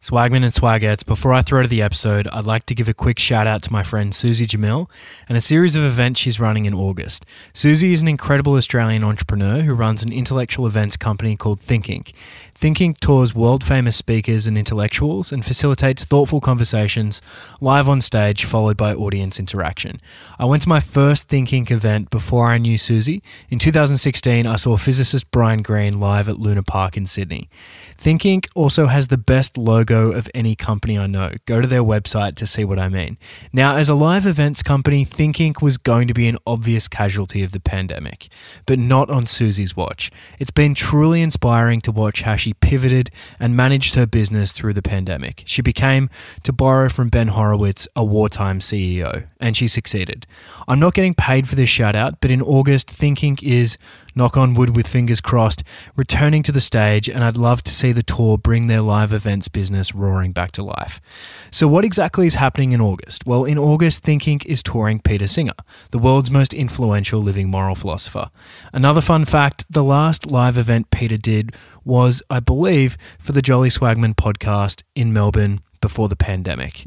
Swagman and Swagettes, before I throw to the episode, I'd like to give a quick shout out to my friend Suzi Jamil and a series of events she's running in August. Suzi is an incredible Australian entrepreneur who runs an intellectual events company called ThinkInc. ThinkInc tours world famous speakers and intellectuals and facilitates thoughtful conversations live on stage, followed by audience interaction. I went to my first ThinkInc event before I knew Suzi. In 2016, I saw physicist Brian Greene live at Luna Park in Sydney. ThinkInc also has the best logo of any company I know. Go to their website to see what I mean. Now, as a live events company, ThinkInc was going to be an obvious casualty of the pandemic, but not on Suzi's watch. It's been truly inspiring to watch how she pivoted and managed her business through the pandemic. She became, to borrow from Ben Horowitz, a wartime CEO, and she succeeded. I'm not getting paid for this shout out, but in August, ThinkInc is knock on wood with fingers crossed, returning to the stage, and I'd love to see the tour bring their live events business roaring back to life. So, what exactly is happening in August? Well, in August, ThinkInc is touring Peter Singer, the world's most influential living moral philosopher. Another fun fact the last live event Peter did was, I believe, for the Jolly Swagman podcast in Melbourne before the pandemic.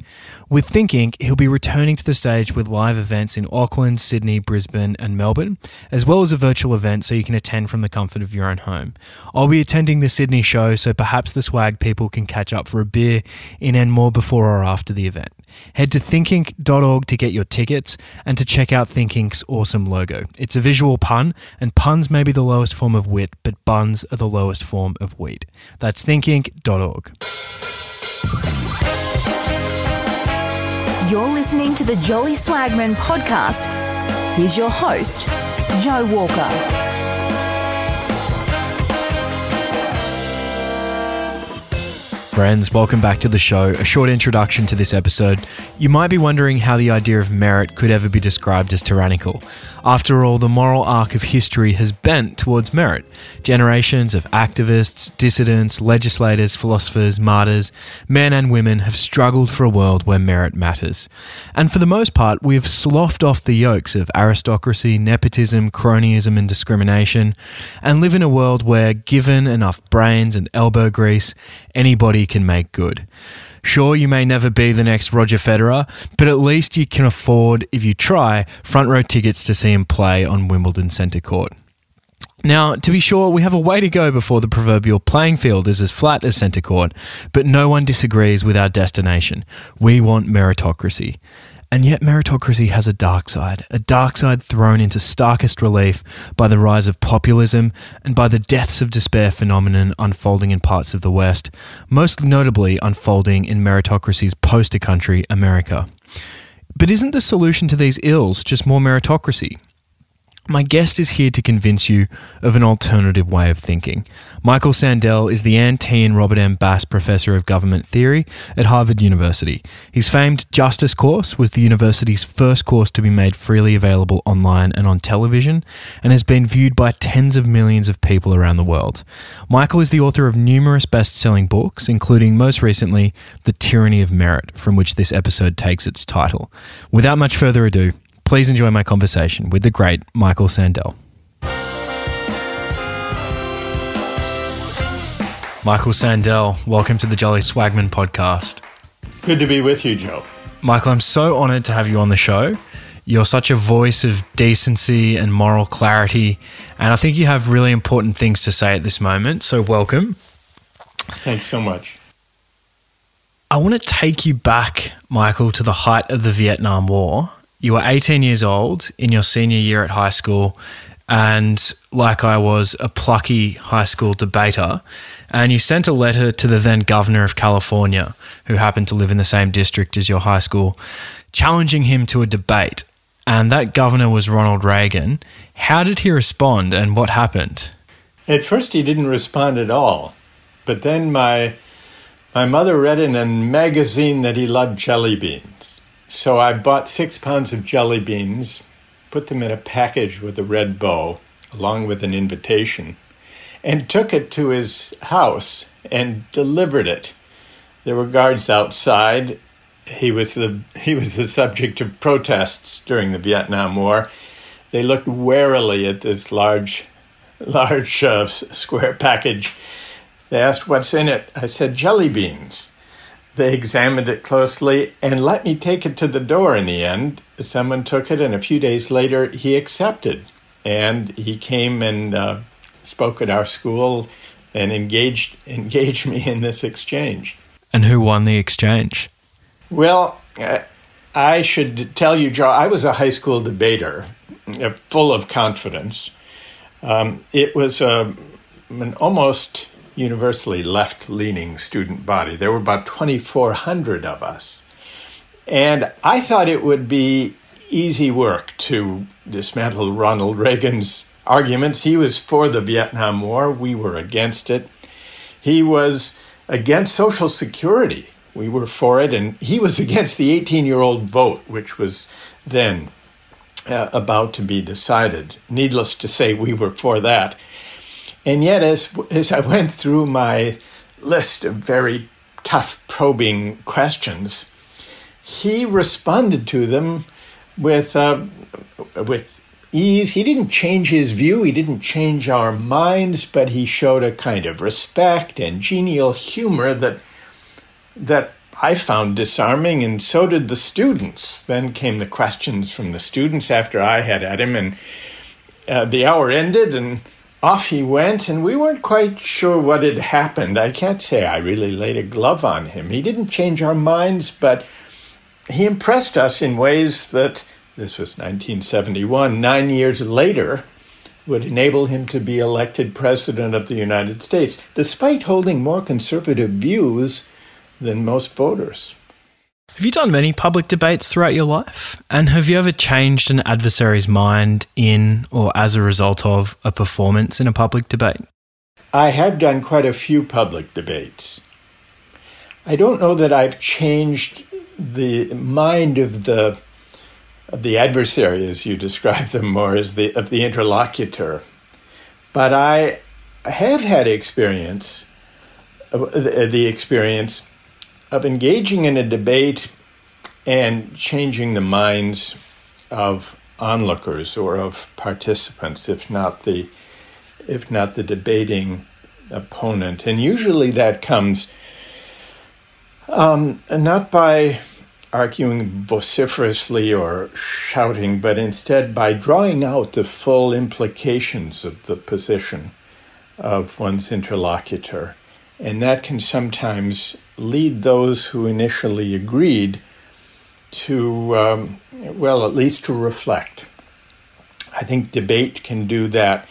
With ThinkInc, he'll be returning to the stage with live events in Auckland, Sydney, Brisbane, and Melbourne, as well as a virtual event so you can attend from the comfort of your own home. I'll be attending the Sydney show, so perhaps the swag people can catch up for a beer in Enmore before or after the event. Head to thinkinc.org to get your tickets and to check out ThinkInc's awesome logo. It's a visual pun, and puns may be the lowest form of wit, but buns are the lowest form of wheat. That's thinkinc.org. You're listening to the Jolly Swagman podcast. Here's your host, Joe Walker. Friends, welcome back to the show. A short introduction to this episode. You might be wondering how the idea of merit could ever be described as tyrannical. After all, the moral arc of history has bent towards merit. Generations of activists, dissidents, legislators, philosophers, martyrs, men and women have struggled for a world where merit matters. And for the most part, we've sloughed off the yokes of aristocracy, nepotism, cronyism, and discrimination, and live in a world where, given enough brains and elbow grease, anybody can make good. Sure, you may never be the next Roger Federer, but at least you can afford, if you try, front row tickets to see him play on Wimbledon Centre Court. Now, to be sure, we have a way to go before the proverbial playing field is as flat as centre court, but no one disagrees with our destination. We want meritocracy. And yet, meritocracy has a dark side, a dark side thrown into starkest relief by the rise of populism and by the deaths of despair phenomenon unfolding in parts of the West, most notably unfolding in meritocracy's poster country, America. But isn't the solution to these ills just more meritocracy? My guest is here to convince you of an alternative way of thinking. Michael Sandel is the Anne T. and Robert M. Bass Professor of Government Theory at Harvard University. His famed Justice course was the university's first course to be made freely available online and on television, and has been viewed by tens of millions of people around the world. Michael is the author of numerous best selling books, including most recently The Tyranny of Merit, from which this episode takes its title. Without much further ado, Please enjoy my conversation with the great Michael Sandel. Michael Sandel, welcome to the Jolly Swagman podcast. Good to be with you, Joe. Michael, I'm so honored to have you on the show. You're such a voice of decency and moral clarity, and I think you have really important things to say at this moment. So, welcome. Thanks so much. I want to take you back, Michael, to the height of the Vietnam War. You were 18 years old in your senior year at high school, and like I was, a plucky high school debater. And you sent a letter to the then governor of California, who happened to live in the same district as your high school, challenging him to a debate. And that governor was Ronald Reagan. How did he respond and what happened? At first, he didn't respond at all. But then my, my mother read in a magazine that he loved jelly beans. So I bought six pounds of jelly beans, put them in a package with a red bow, along with an invitation, and took it to his house and delivered it. There were guards outside. He was the he was the subject of protests during the Vietnam War. They looked warily at this large, large uh, square package. They asked, "What's in it?" I said, "Jelly beans." They examined it closely and let me take it to the door in the end. Someone took it, and a few days later, he accepted. And he came and uh, spoke at our school and engaged, engaged me in this exchange. And who won the exchange? Well, uh, I should tell you, Joe, I was a high school debater, uh, full of confidence. Um, it was a, an almost universally left leaning student body. There were about 2,400 of us. And I thought it would be easy work to dismantle Ronald Reagan's arguments. He was for the Vietnam War, we were against it. He was against Social Security, we were for it. And he was against the 18 year old vote, which was then uh, about to be decided. Needless to say, we were for that. And yet, as, as I went through my list of very tough, probing questions, he responded to them with, uh, with ease. He didn't change his view, he didn't change our minds, but he showed a kind of respect and genial humor that, that I found disarming, and so did the students. Then came the questions from the students after I had at him, and uh, the hour ended, and off he went, and we weren't quite sure what had happened. I can't say I really laid a glove on him. He didn't change our minds, but he impressed us in ways that, this was 1971, nine years later, would enable him to be elected President of the United States, despite holding more conservative views than most voters. Have you done many public debates throughout your life? And have you ever changed an adversary's mind in or as a result of a performance in a public debate? I have done quite a few public debates. I don't know that I've changed the mind of the of the adversary, as you describe them, more as the of the interlocutor, but I have had experience, uh, the experience of engaging in a debate and changing the minds of onlookers or of participants, if not the if not the debating opponent. And usually that comes um, not by arguing vociferously or shouting, but instead by drawing out the full implications of the position of one's interlocutor. And that can sometimes lead those who initially agreed to, um, well, at least to reflect. I think debate can do that.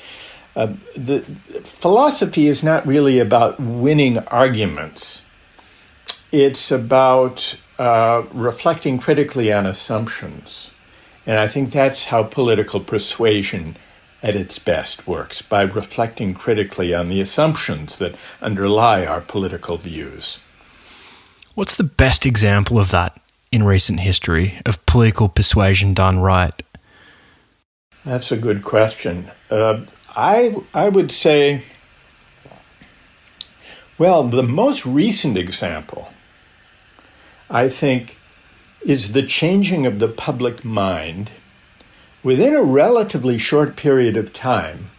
Uh, the philosophy is not really about winning arguments. It's about uh, reflecting critically on assumptions. And I think that's how political persuasion at its best works by reflecting critically on the assumptions that underlie our political views. What's the best example of that in recent history of political persuasion done right? That's a good question. Uh, I I would say, well, the most recent example, I think, is the changing of the public mind within a relatively short period of time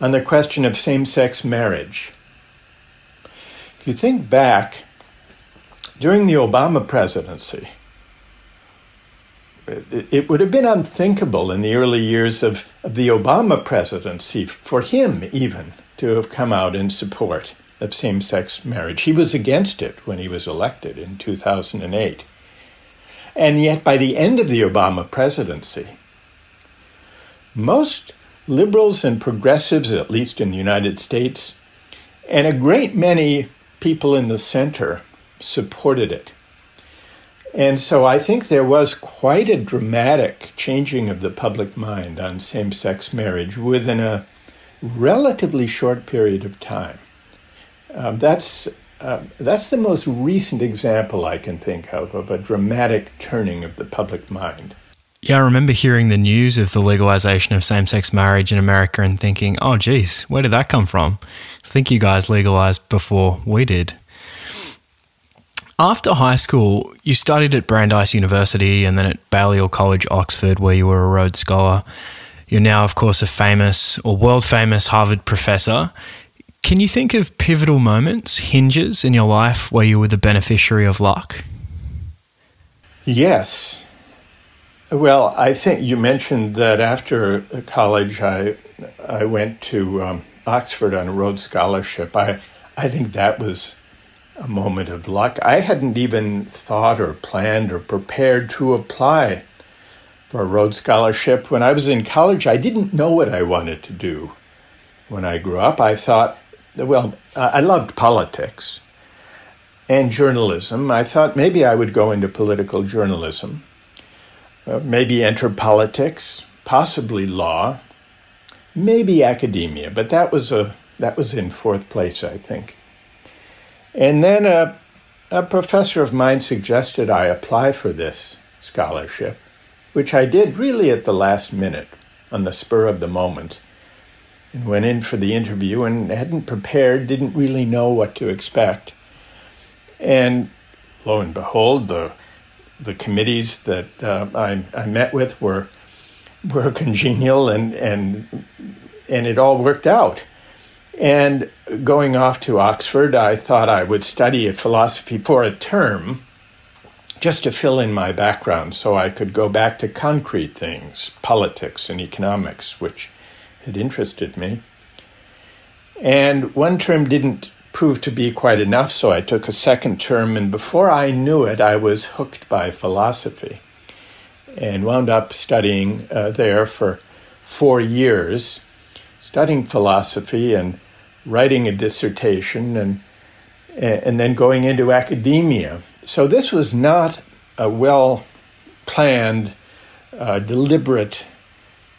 on the question of same sex marriage. If you think back, during the Obama presidency, it, would have been unthinkable in the early years of, of the Obama presidency for him even to have come out in support of same sex marriage. He was against it when he was elected in 2008. And yet, by the end of the Obama presidency, most liberals and progressives, at least in the United States, and a great many people in the center supported it. And so I think there was quite a dramatic changing of the public mind on same sex marriage within a relatively short period of time. Um, that's, uh, that's the most recent example I can think of of a dramatic turning of the public mind. Yeah, I remember hearing the news of the legalization of same sex marriage in America and thinking, oh, geez, where did that come from? I think you guys legalized before we did. After high school, you studied at Brandeis University and then at Balliol College, Oxford, where you were a Rhodes Scholar. You're now, of course, a famous or world famous Harvard professor. Can you think of pivotal moments, hinges in your life where you were the beneficiary of luck? Yes. Well, I think you mentioned that after college, I I went to um, Oxford on a Rhodes Scholarship. I I think that was a moment of luck. I hadn't even thought or planned or prepared to apply for a Rhodes Scholarship. When I was in college, I didn't know what I wanted to do. When I grew up, I thought, well, I loved politics and journalism. I thought maybe I would go into political journalism, uh, maybe enter politics, possibly law, maybe academia, but that was a that was in fourth place, I think. And then a, a professor of mine suggested I apply for this scholarship, which I did really at the last minute, on the spur of the moment, and went in for the interview and hadn't prepared, didn't really know what to expect. And lo and behold, the the committees that uh, I, I met with were were congenial and and and it all worked out. And going off to Oxford, I thought I would study philosophy for a term just to fill in my background so I could go back to concrete things, politics and economics, which had interested me. And one term didn't prove to be quite enough, so I took a second term, and before I knew it, I was hooked by philosophy and wound up studying uh, there for four years, studying philosophy and writing a dissertation and and then going into academia. So this was not a well planned, uh, deliberate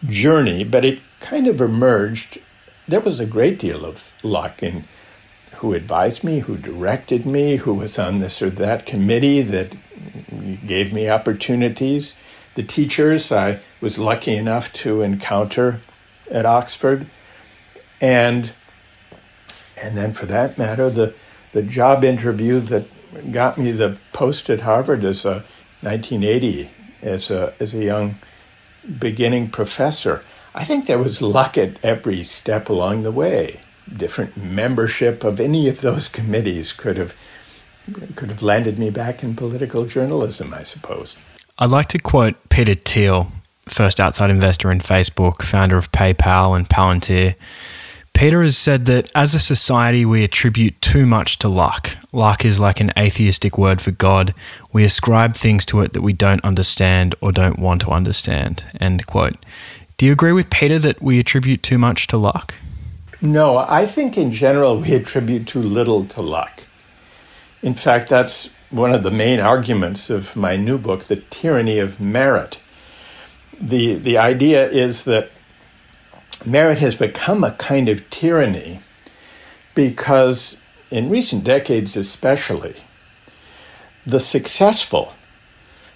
journey, but it kind of emerged. There was a great deal of luck in who advised me, who directed me, who was on this or that committee that gave me opportunities. The teachers I was lucky enough to encounter at Oxford. And and then, for that matter, the, the job interview that got me the post at Harvard as a 1980 as a, as a young beginning professor. I think there was luck at every step along the way. Different membership of any of those committees could have could have landed me back in political journalism, I suppose. I'd like to quote Peter Thiel, first outside investor in Facebook, founder of PayPal and Palantir. Peter has said that as a society, we attribute too much to luck. Luck is like an atheistic word for God. We ascribe things to it that we don't understand or don't want to understand. End quote. Do you agree with Peter that we attribute too much to luck? No, I think in general we attribute too little to luck. In fact, that's one of the main arguments of my new book, The Tyranny of Merit. The, the idea is that merit has become a kind of tyranny because, in recent decades especially, the successful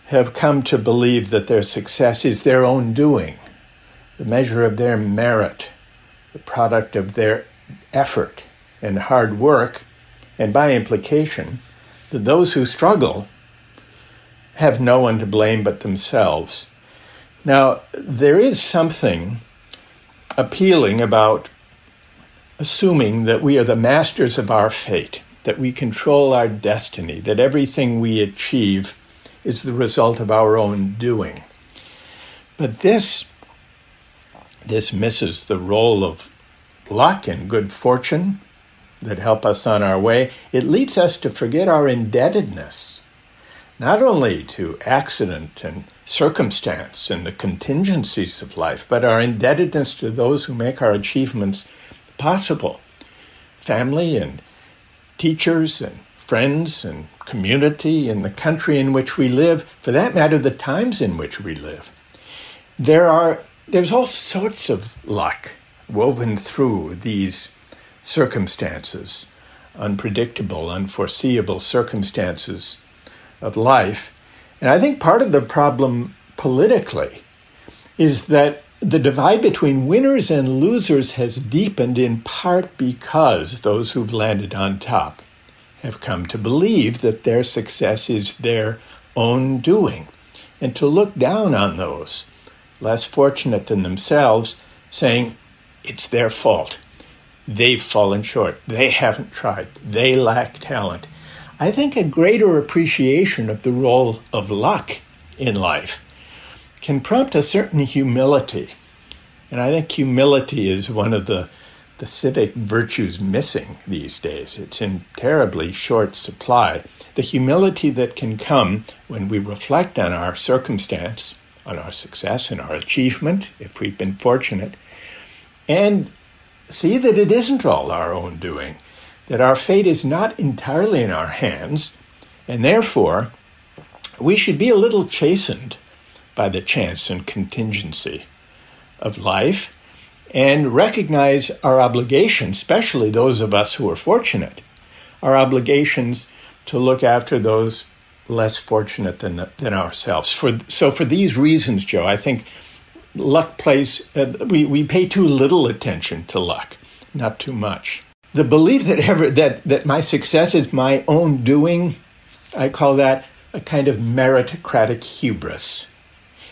have come to believe that their success is their own doing, the measure of their merit, the product of their effort and hard work, and by implication, that those who struggle have no one to blame but themselves. Now, there is something appealing about assuming that we are the masters of our fate, that we control our destiny, that everything we achieve is the result of our own doing. But this this misses the role of luck and good fortune that help us on our way. It leads us to forget our indebtedness, not only to accident and circumstance and the contingencies of life, but our indebtedness to those who make our achievements possible family and teachers and friends and community and the country in which we live, for that matter, the times in which we live. There are there's all sorts of luck woven through these circumstances, unpredictable, unforeseeable circumstances of life. And I think part of the problem politically is that the divide between winners and losers has deepened in part because those who've landed on top have come to believe that their success is their own doing. And to look down on those less fortunate than themselves, saying it's their fault. they've fallen short, they haven't tried, they lack talent. I think a greater appreciation of the role of luck in life can prompt a certain humility. And I think humility is one of the, the civic virtues missing these days. It's in terribly short supply. The humility that can come when we reflect on our circumstance, on our success and our achievement, if we've been fortunate, and see that it isn't all our own doing, that our fate is not entirely in our hands, and therefore we should be a little chastened by the chance and contingency of life and recognize our obligations, especially those of us who are fortunate, our obligations to look after those less fortunate than, than ourselves. For, so, for these reasons, Joe, I think luck plays, uh, we, we pay too little attention to luck, not too much. The belief that, ever, that, that my success is my own doing, I call that a kind of meritocratic hubris.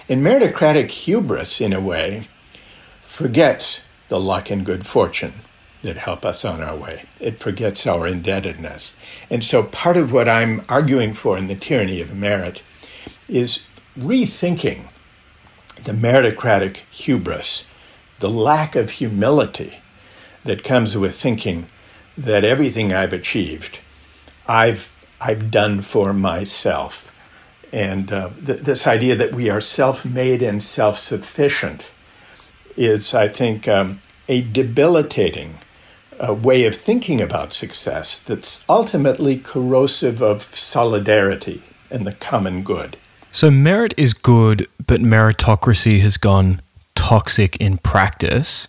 And meritocratic hubris, in a way, forgets the luck and good fortune that help us on our way. It forgets our indebtedness. And so part of what I'm arguing for in the tyranny of merit is rethinking the meritocratic hubris, the lack of humility that comes with thinking that everything I've achieved, I've I've done for myself, and uh, th- this idea that we are self-made and self-sufficient is, I think, um, a debilitating uh, way of thinking about success that's ultimately corrosive of solidarity and the common good. So, merit is good, but meritocracy has gone toxic in practice.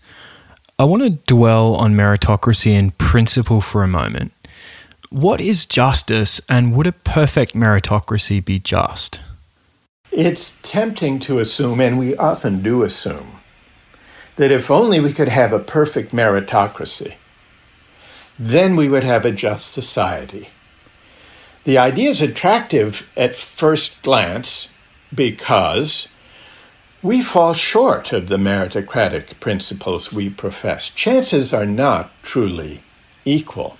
I want to dwell on meritocracy in principle for a moment. What is justice, and would a perfect meritocracy be just? It's tempting to assume, and we often do assume, that if only we could have a perfect meritocracy, then we would have a just society. The idea is attractive at first glance because we fall short of the meritocratic principles we profess. Chances are not truly equal.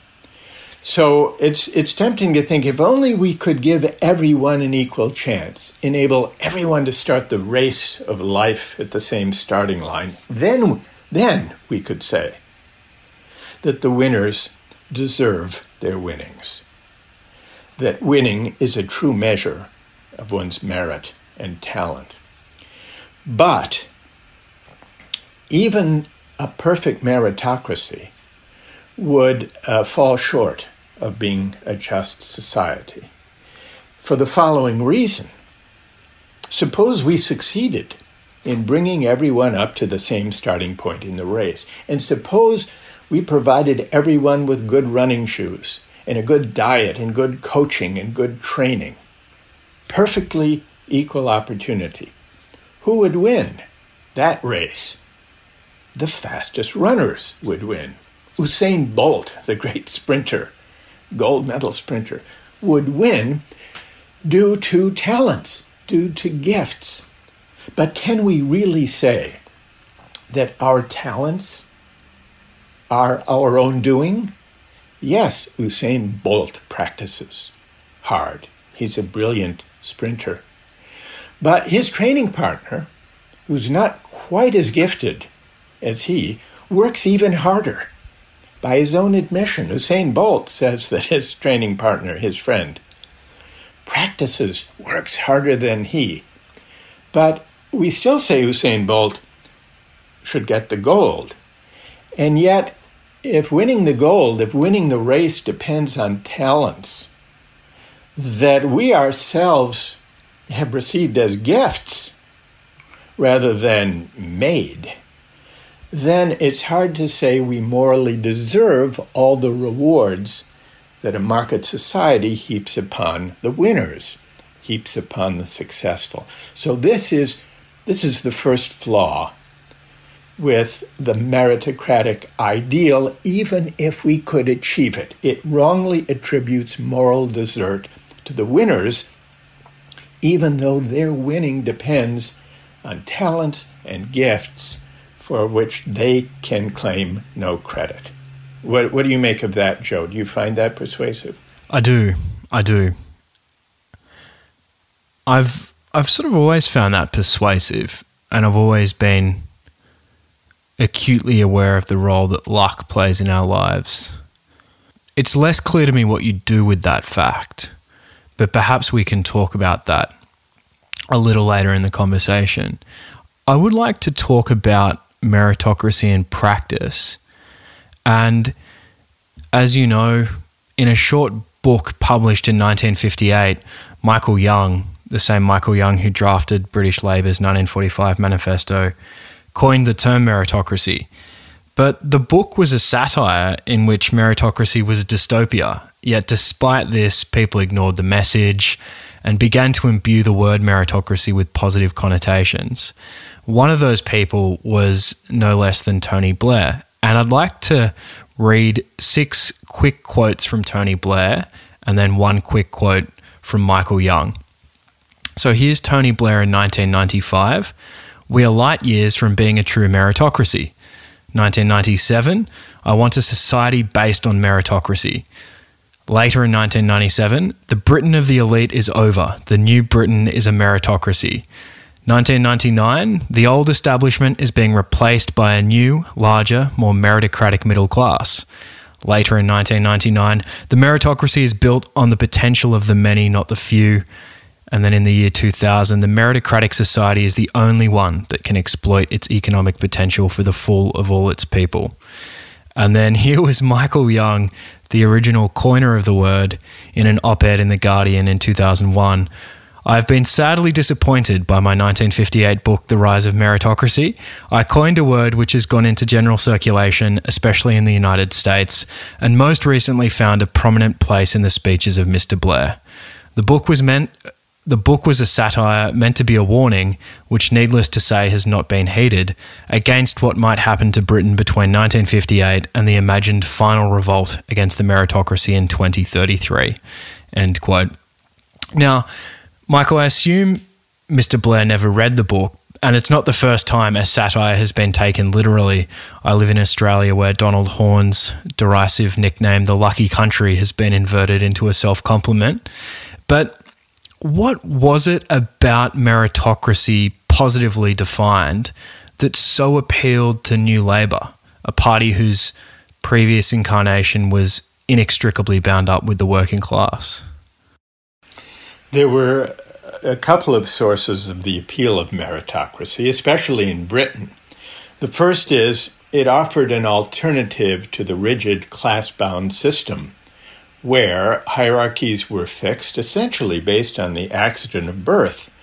So it's it's tempting to think if only we could give everyone an equal chance, enable everyone to start the race of life at the same starting line, then then we could say that the winners deserve their winnings that winning is a true measure of one's merit and talent. But even a perfect meritocracy would uh, fall short of being a just society for the following reason. Suppose we succeeded in bringing everyone up to the same starting point in the race, and suppose we provided everyone with good running shoes and a good diet and good coaching and good training. Perfectly equal opportunity. Who would win that race? The fastest runners would win. Usain Bolt, the great sprinter, gold medal sprinter, would win due to talents, due to gifts. But can we really say that our talents are our own doing? Yes, Usain Bolt practices hard. He's a brilliant sprinter. But his training partner, who's not quite as gifted as he, works even harder. By his own admission, Usain Bolt says that his training partner, his friend, practices, works harder than he. But we still say Usain Bolt should get the gold. And yet, if winning the gold, if winning the race depends on talents that we ourselves have received as gifts rather than made, then it's hard to say we morally deserve all the rewards that a market society heaps upon the winners, heaps upon the successful. So this is this is the first flaw with the meritocratic ideal, even if we could achieve it. It wrongly attributes moral desert to the winners, even though their winning depends on talents and gifts for which they can claim no credit. What What do you make of that, Joe? Do you find that persuasive? I do. I do. I've I've sort of always found that persuasive, and I've always been acutely aware of the role that luck plays in our lives. It's less clear to me what you do with that fact, but perhaps we can talk about that a little later in the conversation. I would like to talk about meritocracy in practice. And as you know, in a short book published in 1958, Michael Young, the same Michael Young who drafted British Labour's 1945 manifesto, coined the term meritocracy. But the book was a satire in which meritocracy was a dystopia. Yet, despite this, people ignored the message and began to imbue the word meritocracy with positive connotations. One of those people was no less than Tony Blair. And I'd like to read six quick quotes from Tony Blair and then one quick quote from Michael Young. So here's Tony Blair in 1995. We are light years from being a true meritocracy. 1997, I want a society based on meritocracy. Later in 1997, the Britain of the elite is over. The new Britain is a meritocracy. 1999, the old establishment is being replaced by a new, larger, more meritocratic middle class. Later in 1999, the meritocracy is built on the potential of the many, not the few. And then in the year 2000, the meritocratic society is the only one that can exploit its economic potential for the full of all its people. And then here was Michael Young, the original coiner of the word, in an op ed in The Guardian in 2001 I've been sadly disappointed by my 1958 book, The Rise of Meritocracy. I coined a word which has gone into general circulation, especially in the United States, and most recently found a prominent place in the speeches of Mr. Blair. The book was meant the book was a satire meant to be a warning, which needless to say has not been heeded, against what might happen to Britain between 1958 and the imagined final revolt against the meritocracy in 2033. End quote. Now, Michael, I assume Mr. Blair never read the book, and it's not the first time a satire has been taken literally. I live in Australia where Donald Horne's derisive nickname, the Lucky Country, has been inverted into a self compliment. But what was it about meritocracy positively defined that so appealed to New Labour, a party whose previous incarnation was inextricably bound up with the working class? There were a couple of sources of the appeal of meritocracy, especially in Britain. The first is it offered an alternative to the rigid class bound system, where hierarchies were fixed essentially based on the accident of birth,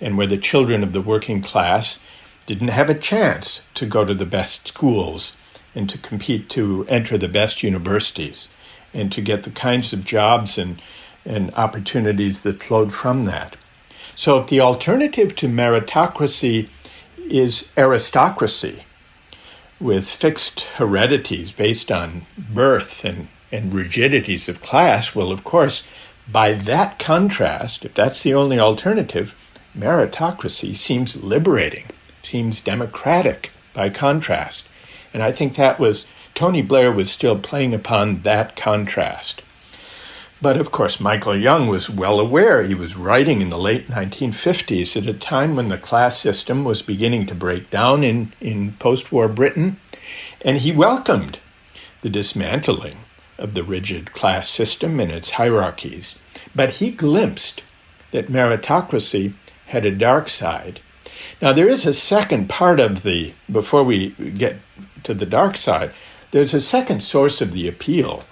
and where the children of the working class didn't have a chance to go to the best schools and to compete to enter the best universities and to get the kinds of jobs and and opportunities that flowed from that. So, if the alternative to meritocracy is aristocracy, with fixed heredities based on birth and, and rigidities of class, well, of course, by that contrast, if that's the only alternative, meritocracy seems liberating, seems democratic by contrast. And I think that was, Tony Blair was still playing upon that contrast. But of course, Michael Young was well aware. He was writing in the late 1950s at a time when the class system was beginning to break down in, in post war Britain, and he welcomed the dismantling of the rigid class system and its hierarchies. But he glimpsed that meritocracy had a dark side. Now, there is a second part of the, before we get to the dark side, there's a second source of the appeal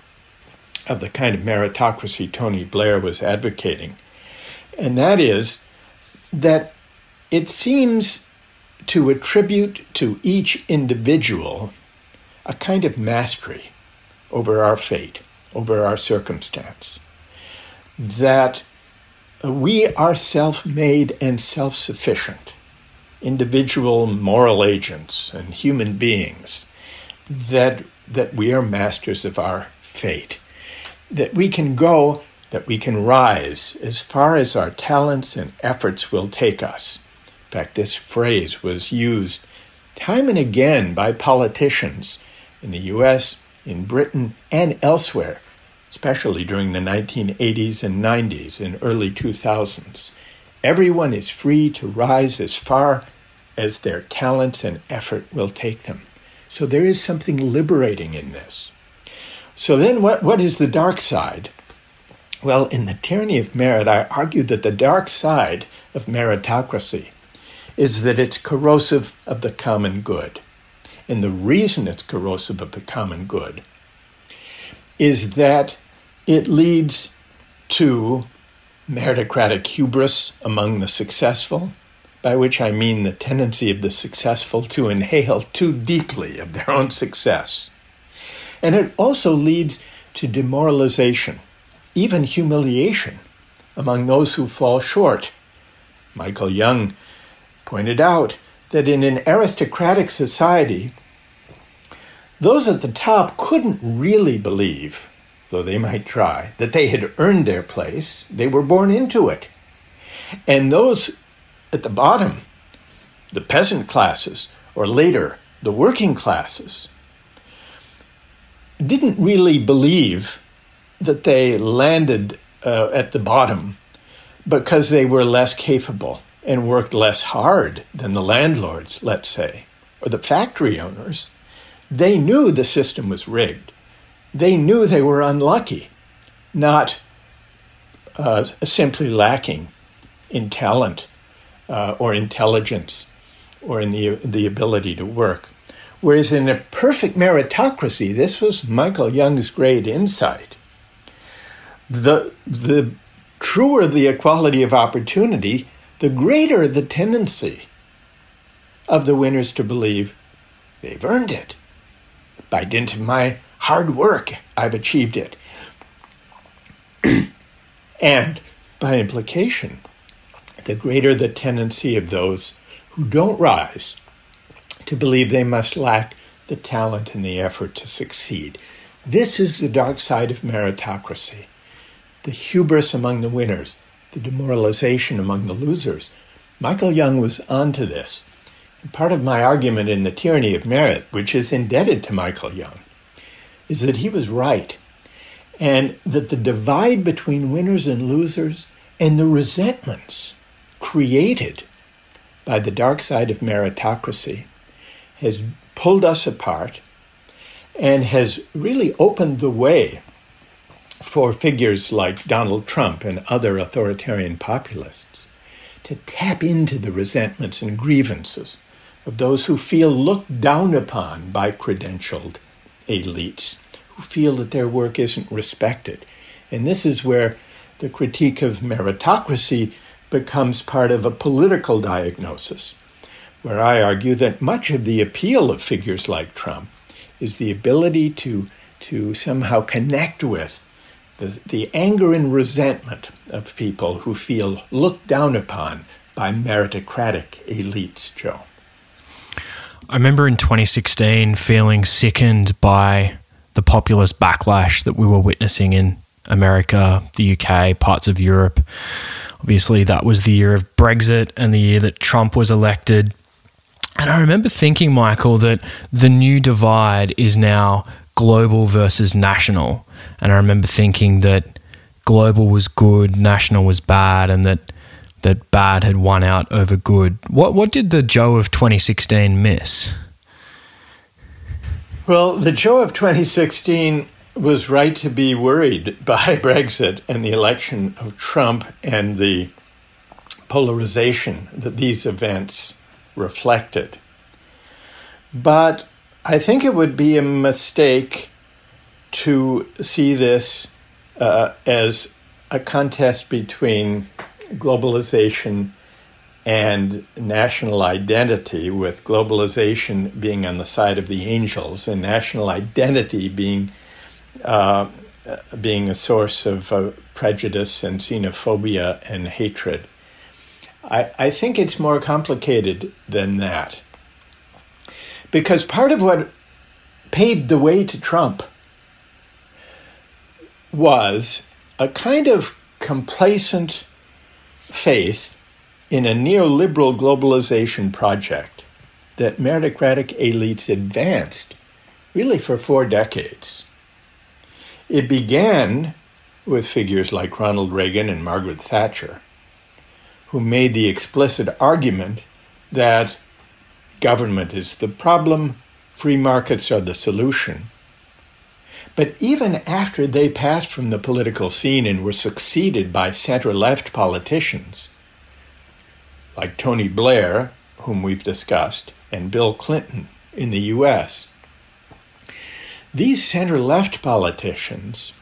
of the kind of meritocracy Tony Blair was advocating. And that is that it seems to attribute to each individual a kind of mastery over our fate, over our circumstance. That uh, we are self made and self sufficient, individual moral agents and human beings, that, that we are masters of our fate that we can go, that we can rise as far as our talents and efforts will take us. In fact, this phrase was used time and again by politicians in the US in Britain and elsewhere, especially during the 1980s and 90s and early 2000s. Everyone is free to rise as far as their talents and effort will take them. So there is something liberating in this. So then, what, what is the dark side? Well, in the tyranny of merit, I argue that the dark side of meritocracy is that it's corrosive of the common good. And the reason it's corrosive of the common good is that it leads to meritocratic hubris among the successful, by which I mean the tendency of the successful to inhale too deeply of their own success. And it also leads to demoralization, even humiliation, among those who fall short. Michael Young pointed out that in an aristocratic society, those at the top couldn't really believe, though they might try, that they had earned their place. They were born into it. And those at the bottom, the peasant classes, or later, the working classes, didn't really believe that they landed uh, at the bottom because they were less capable and worked less hard than the landlords, let's say, or the factory owners, they knew the system was rigged. They knew they were unlucky, not uh, simply lacking in talent uh, or intelligence or in the, the ability to work. Whereas in a perfect meritocracy, this was Michael Young's great insight. The, the truer the equality of opportunity, the greater the tendency of the winners to believe they've earned it. By dint of my hard work, I've achieved it. and by implication, the greater the tendency of those who don't rise to believe they must lack the talent and the effort to succeed. This is the dark side of meritocracy the hubris among the winners, the demoralization among the losers. Michael Young was onto this. And part of my argument in The Tyranny of Merit, which is indebted to Michael Young, is that he was right. And that the divide between winners and losers and the resentments created by the dark side of meritocracy has pulled us apart and has really opened the way for figures like Donald Trump and other authoritarian populists to tap into the resentments and grievances of those who feel looked down upon by credentialed elites, who feel that their work isn't respected. And this is where the critique of meritocracy becomes part of a political diagnosis, where I argue that much of the appeal of figures like Trump is the ability to, to somehow connect with the, the anger and resentment of people who feel looked down upon by meritocratic elites, Joe. I remember in 2016 feeling sickened by the populist backlash that we were witnessing in America, the UK, parts of Europe. Obviously, that was the year of Brexit and the year that Trump was elected. And I remember thinking, Michael, that the new divide is now global versus national. And I remember thinking that global was good, national was bad, and that that bad had won out over good. What what did the Joe of 2016 miss? Well, the Joe of 2016 was right to be worried by Brexit and the election of Trump and the polarization that these events reflected. But I think it would be a mistake to see this uh, as a contest between globalization and national identity, with globalization being on the side of the angels and national identity being uh, being a source of uh, prejudice and xenophobia and hatred. I, I think it's more complicated than that. Because part of what paved the way to Trump was a kind of complacent faith in a neoliberal globalization project that meritocratic elites advanced really for four decades. It began with figures like Ronald Reagan and Margaret Thatcher, who made the explicit argument that government is the problem, free markets are the solution. But even after they passed from the political scene and were succeeded by center left politicians, like Tony Blair, whom we've discussed, and Bill Clinton in the US, these center left politicians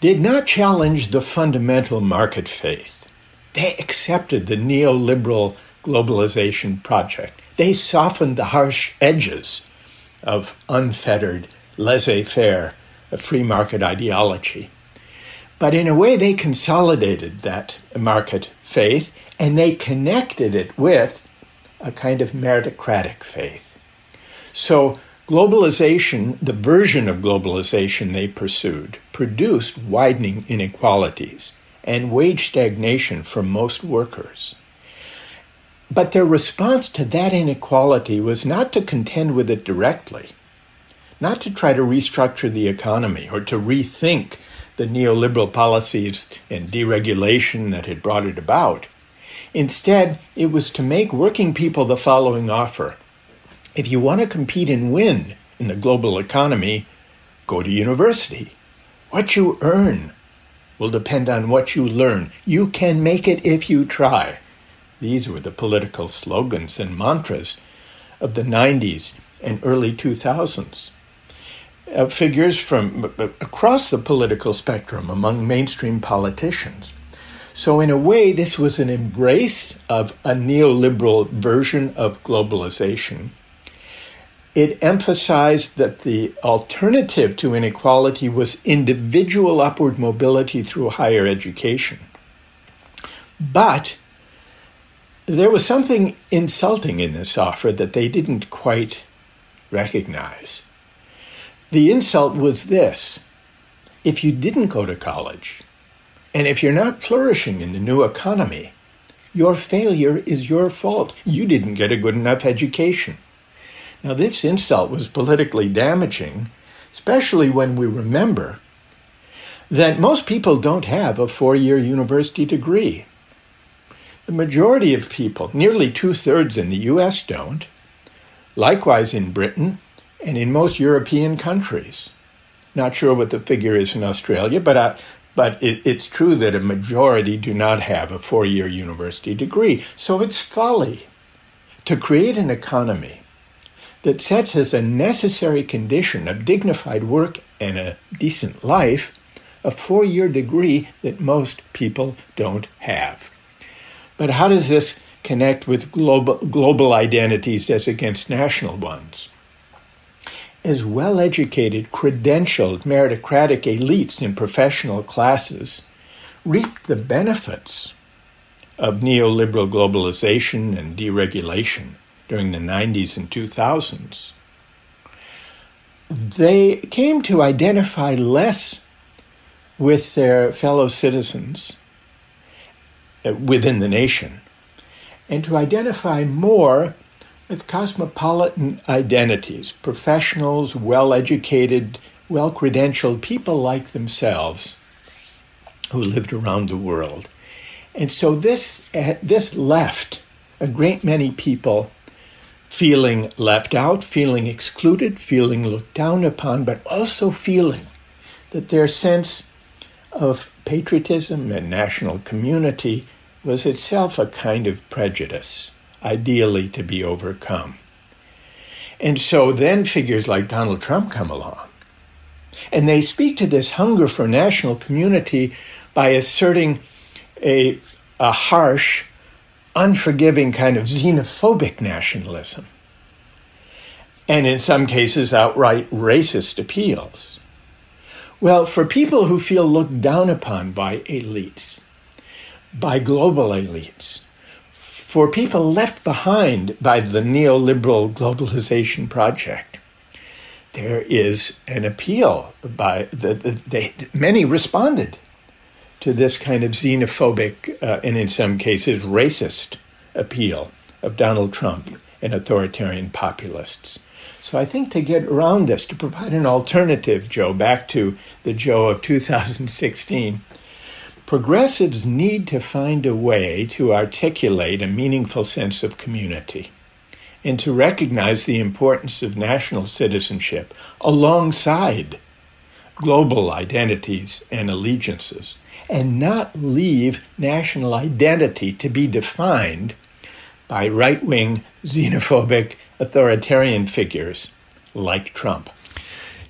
did not challenge the fundamental market faith. They accepted the neoliberal globalization project. They softened the harsh edges of unfettered, laissez faire, uh, free market ideology. But in a way, they consolidated that market faith and they connected it with a kind of meritocratic faith. So, globalization, the version of globalization they pursued, produced widening inequalities and wage stagnation for most workers. But their response to that inequality was not to contend with it directly, not to try to restructure the economy or to rethink the neoliberal policies and deregulation that had brought it about. Instead, it was to make working people the following offer If you want to compete and win in the global economy, go to university. What you earn will depend on what you learn. You can make it if you try. These were the political slogans and mantras of the 90s and early 2000s. Uh, figures from across the political spectrum among mainstream politicians. So, in a way, this was an embrace of a neoliberal version of globalization. It emphasized that the alternative to inequality was individual upward mobility through higher education. But there was something insulting in this offer that they didn't quite recognize. The insult was this if you didn't go to college, and if you're not flourishing in the new economy, your failure is your fault. You didn't get a good enough education. Now, this insult was politically damaging, especially when we remember that most people don't have a four year university degree. The majority of people, nearly two thirds in the US, don't. Likewise in Britain and in most European countries. Not sure what the figure is in Australia, but, I, but it, it's true that a majority do not have a four year university degree. So it's folly to create an economy that sets as a necessary condition of dignified work and a decent life a four year degree that most people don't have. But how does this connect with global, global identities as against national ones? As well educated, credentialed, meritocratic elites in professional classes reap the benefits of neoliberal globalization and deregulation during the 90s and 2000s. They came to identify less with their fellow citizens within the nation, and to identify more with cosmopolitan identities, professionals, well educated, well credentialed people like themselves who lived around the world. And so this, uh, this left a great many people feeling left out, feeling excluded, feeling looked down upon, but also feeling that their sense of patriotism and national community was itself a kind of prejudice, ideally to be overcome. And so then figures like Donald Trump come along. And they speak to this hunger for national community by asserting a, a harsh, unforgiving kind of xenophobic nationalism. And in some cases, outright racist appeals. Well, for people who feel looked down upon by elites, by global elites, for people left behind by the neoliberal globalization project, there is an appeal by the, the they, many responded to this kind of xenophobic uh, and in some cases racist appeal of Donald Trump and authoritarian populists. So I think to get around this, to provide an alternative, Joe, back to the Joe of 2016, progressives need to find a way to articulate a meaningful sense of community and to recognize the importance of national citizenship alongside global identities and allegiances, and not leave national identity to be defined by right wing, xenophobic, authoritarian figures like Trump.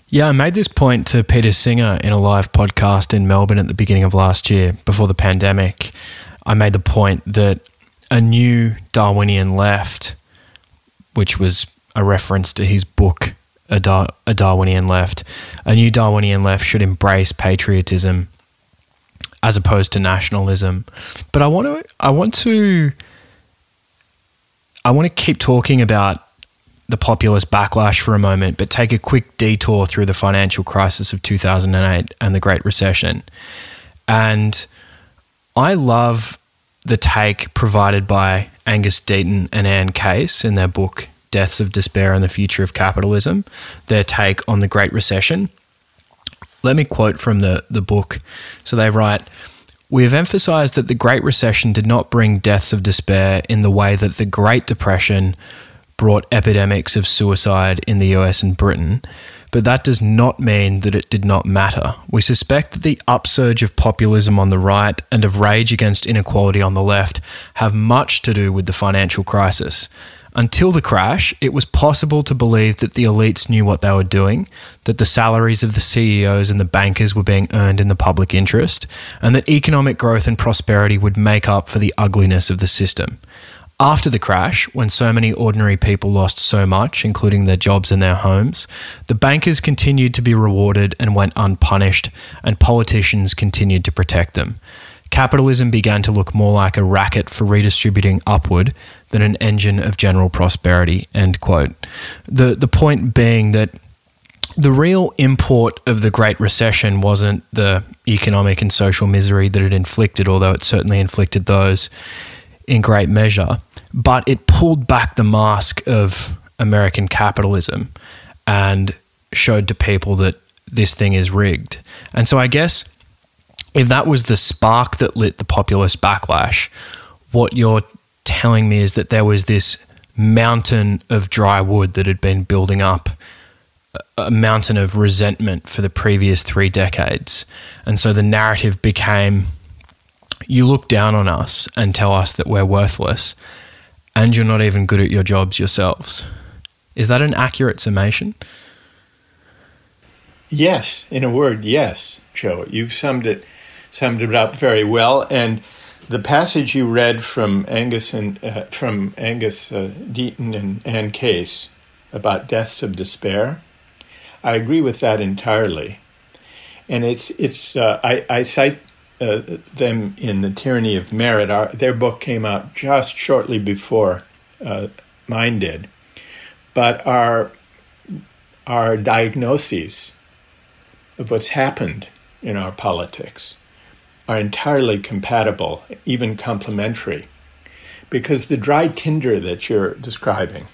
Yeah, I made this point to Peter Singer in a live podcast in Melbourne at the beginning of last year before the pandemic. I made the point that a new Darwinian left, which was a reference to his book, A, Dar- a Darwinian Left, a new Darwinian left should embrace patriotism as opposed to nationalism. But I want to, I want to, I want to keep talking about the populist backlash for a moment, but take a quick detour through the financial crisis of 2008 and the Great Recession. And I love the take provided by Angus Deaton and Anne Case in their book Deaths of Despair and the Future of Capitalism, their take on the Great Recession. Let me quote from the, the book. So they write, we have emphasized that the Great Recession did not bring deaths of despair in the way that the Great Depression brought epidemics of suicide in the US and Britain, but that does not mean that it did not matter. We suspect that the upsurge of populism on the right and of rage against inequality on the left have much to do with the financial crisis. Until the crash, it was possible to believe that the elites knew what they were doing, that the salaries of the CEOs and the bankers were being earned in the public interest, and that economic growth and prosperity would make up for the ugliness of the system. After the crash, when so many ordinary people lost so much, including their jobs and their homes, the bankers continued to be rewarded and went unpunished, and politicians continued to protect them. Capitalism began to look more like a racket for redistributing upward than an engine of general prosperity. End quote. The the point being that the real import of the Great Recession wasn't the economic and social misery that it inflicted, although it certainly inflicted those in great measure but it pulled back the mask of American capitalism and showed to people that this thing is rigged. And so I guess if that was the spark that lit the populist backlash, what you're telling me is that there was this mountain of dry wood that had been building up a mountain of resentment for the previous three decades. And so the narrative became you look down on us and tell us that we're worthless and you're not even good at your jobs yourselves. Is that an accurate summation? Yes, in a word, yes, Joe. You've summed it summed it up very well. And the passage you read from Angus and uh, from Angus uh, Deaton and Anne Case about deaths of despair, I agree with that entirely. And it's it's uh, I, I cite uh, them in The Tyranny of Merit. Our, their book came out just shortly before uh, mine did. But our, our diagnoses of what's happened in our politics are entirely compatible, even complementary. Because the dry tinder that you're describing,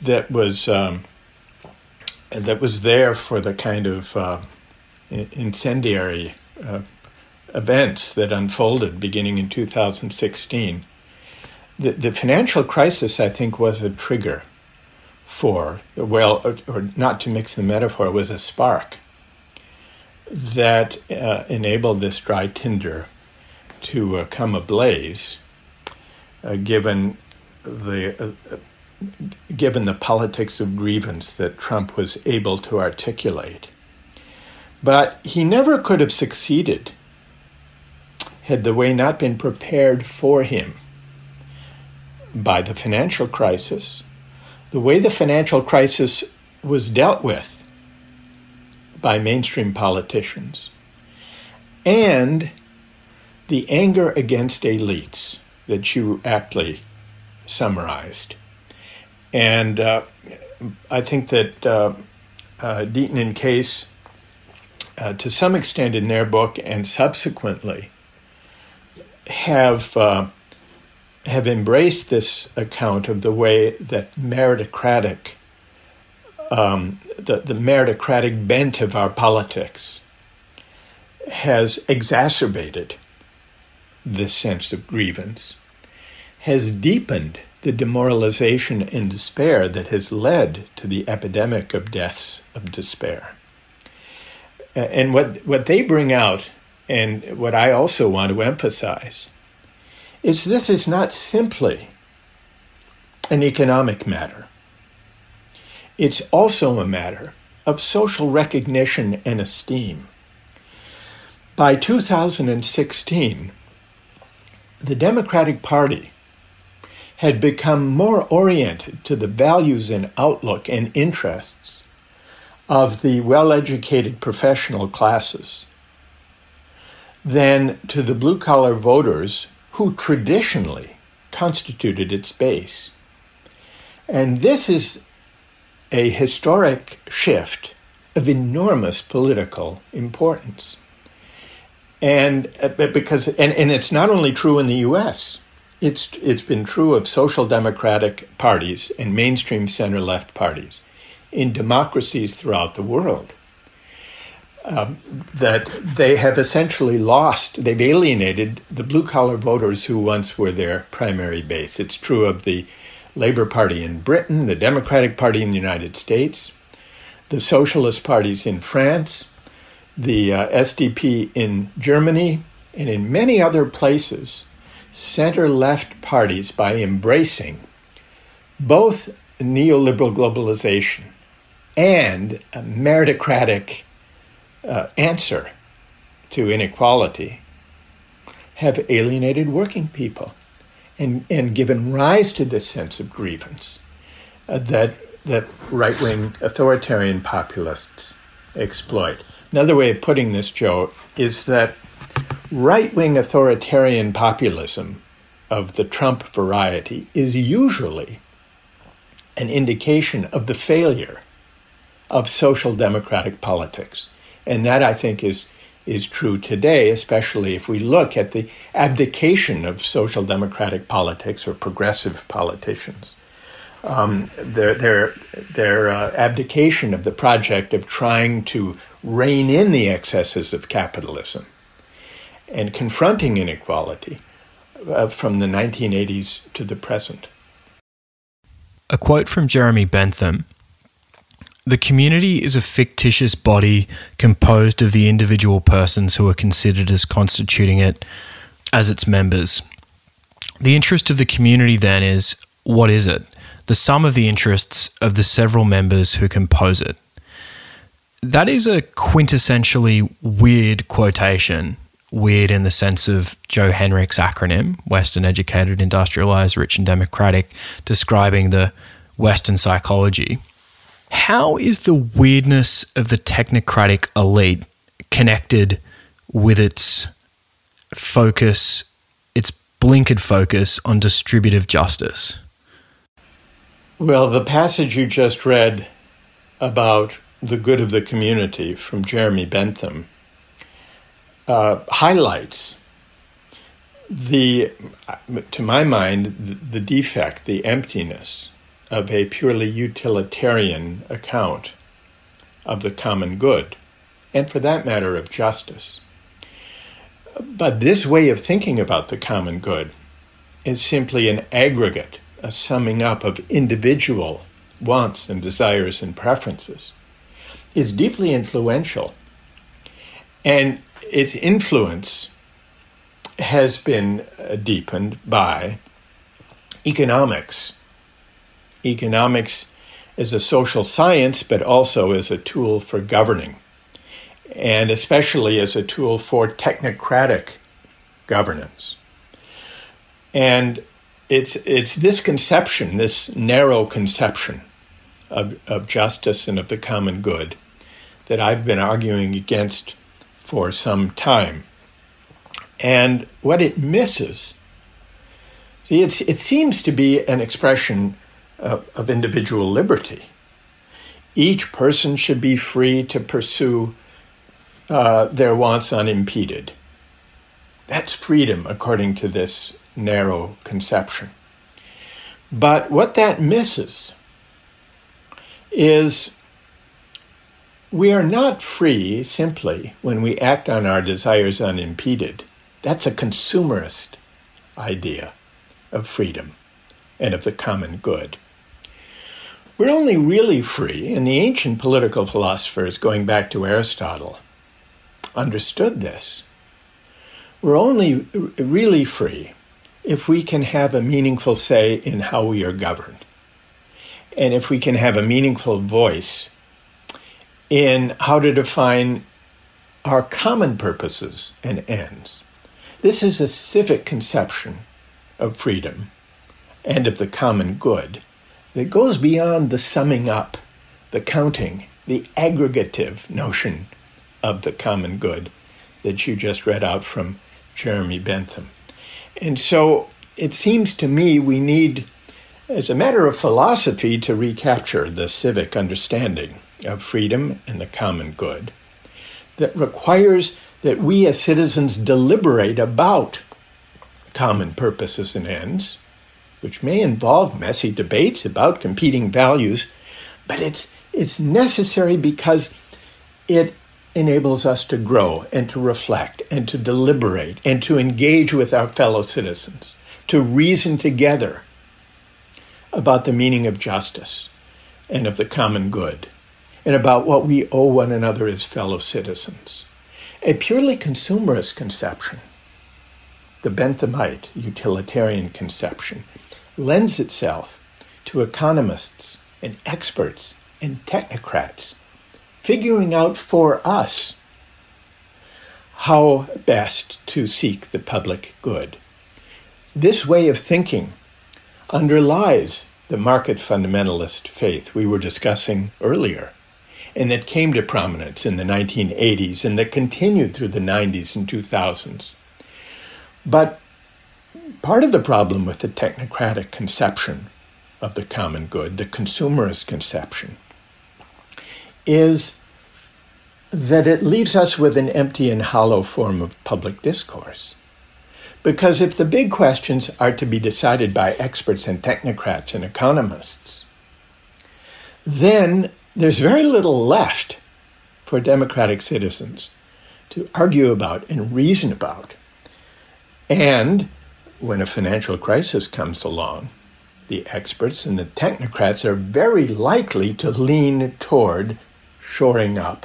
that was um, that was there for the kind of uh, incendiary uh, events that unfolded beginning in 2016. The, the financial crisis, I think, was a trigger for, well, or, or not to mix the metaphor, was a spark that uh, enabled this dry tinder to uh, come ablaze, uh, given the uh, given the politics of grievance that Trump was able to articulate. But he never could have succeeded had the way not been prepared for him by the financial crisis, the way the financial crisis was dealt with by mainstream politicians, and the anger against elites that you aptly summarized. And uh, I think that uh, uh, Deaton and Case, uh, to some extent in their book and subsequently, have uh, have embraced this account of the way that meritocratic um, the, the meritocratic bent of our politics has exacerbated this sense of grievance, has deepened the demoralization and despair that has led to the epidemic of deaths of despair. And what, what they bring out, and what I also want to emphasize, is this is not simply an economic matter. It's also a matter of social recognition and esteem. By 2016, the Democratic Party had become more oriented to the values and outlook and interests of the well educated professional classes than to the blue collar voters who traditionally constituted its base. And this is a historic shift of enormous political importance. And uh, because and, and it's not only true in the US, it's it's been true of social democratic parties and mainstream center left parties in democracies throughout the world. Um, that they have essentially lost, they've alienated the blue collar voters who once were their primary base. It's true of the Labour Party in Britain, the Democratic Party in the United States, the Socialist parties in France, the uh, SDP in Germany, and in many other places, center left parties, by embracing both neoliberal globalization and meritocratic uh, answer to inequality, have alienated working people and, and given rise to this sense of grievance uh, that, that right wing authoritarian populists exploit. Another way of putting this, Joe, is that right wing authoritarian populism of the Trump variety is usually an indication of the failure of social democratic politics. And that, I think, is is true today, especially if we look at the abdication of social democratic politics or progressive politicians. Um, their their their uh, abdication of the project of trying to rein in the excesses of capitalism and confronting inequality uh, from the 1980s to the present. A quote from Jeremy Bentham the community is a fictitious body composed of the individual persons who are considered as constituting it as its members. The interest of the community then is what is it? The sum of the interests of the several members who compose it. That is a quintessentially weird quotation. Weird in the sense of Joe Henrich's acronym, Western Educated, Industrialized, Rich, and Democratic, describing the Western psychology how is the weirdness of the technocratic elite connected with its focus, its blinkered focus on distributive justice? Well, the passage you just read about the good of the community from Jeremy Bentham uh, highlights the, to my mind, the, the defect, the emptiness of a purely utilitarian account of the common good, and for that matter, of justice. But this way of thinking about the common good is simply an aggregate, a summing up of individual wants and desires and preferences, is deeply influential. And its influence has been deepened by economics economics is a social science, but also as a tool for governing, and especially as a tool for technocratic governance. And it's, it's this conception, this narrow conception of, of justice and of the common good, that I've been arguing against for some time. And what it misses, see, it seems to be an expression of, of individual liberty. Each person should be free to pursue uh, their wants unimpeded. That's freedom, according to this narrow conception. But what that misses is we are not free simply when we act on our desires unimpeded. That's a consumerist idea of freedom and of the common good. We're only really free, and the ancient political philosophers, going back to Aristotle, understood this. We're only really free if we can have a meaningful say in how we are governed, and if we can have a meaningful voice in how to define our common purposes and ends. This is a civic conception of freedom and of the common good that goes beyond the summing up, the counting, the aggregative notion of the common good that you just read out from Jeremy Bentham. And so it seems to me we need, as a matter of philosophy, to recapture the civic understanding of freedom and the common good that requires that we as citizens deliberate about common purposes and ends, which may involve messy debates about competing values, but it's, it's necessary because it enables us to grow and to reflect and to deliberate and to engage with our fellow citizens, to reason together about the meaning of justice and of the common good and about what we owe one another as fellow citizens. A purely consumerist conception, the Benthamite utilitarian conception, lends itself to economists and experts and technocrats figuring out for us how best to seek the public good. This way of thinking underlies the market fundamentalist faith we were discussing earlier and that came to prominence in the 1980s and that continued through the 90s and 2000s. But part of the problem with the technocratic conception of the common good, the consumerist conception, is that it leaves us with an empty and hollow form of public discourse. Because if the big questions are to be decided by experts and technocrats and economists, then there's very little left for democratic citizens to argue about and reason about. And when a financial crisis comes along, the experts and the technocrats are very likely to lean toward shoring up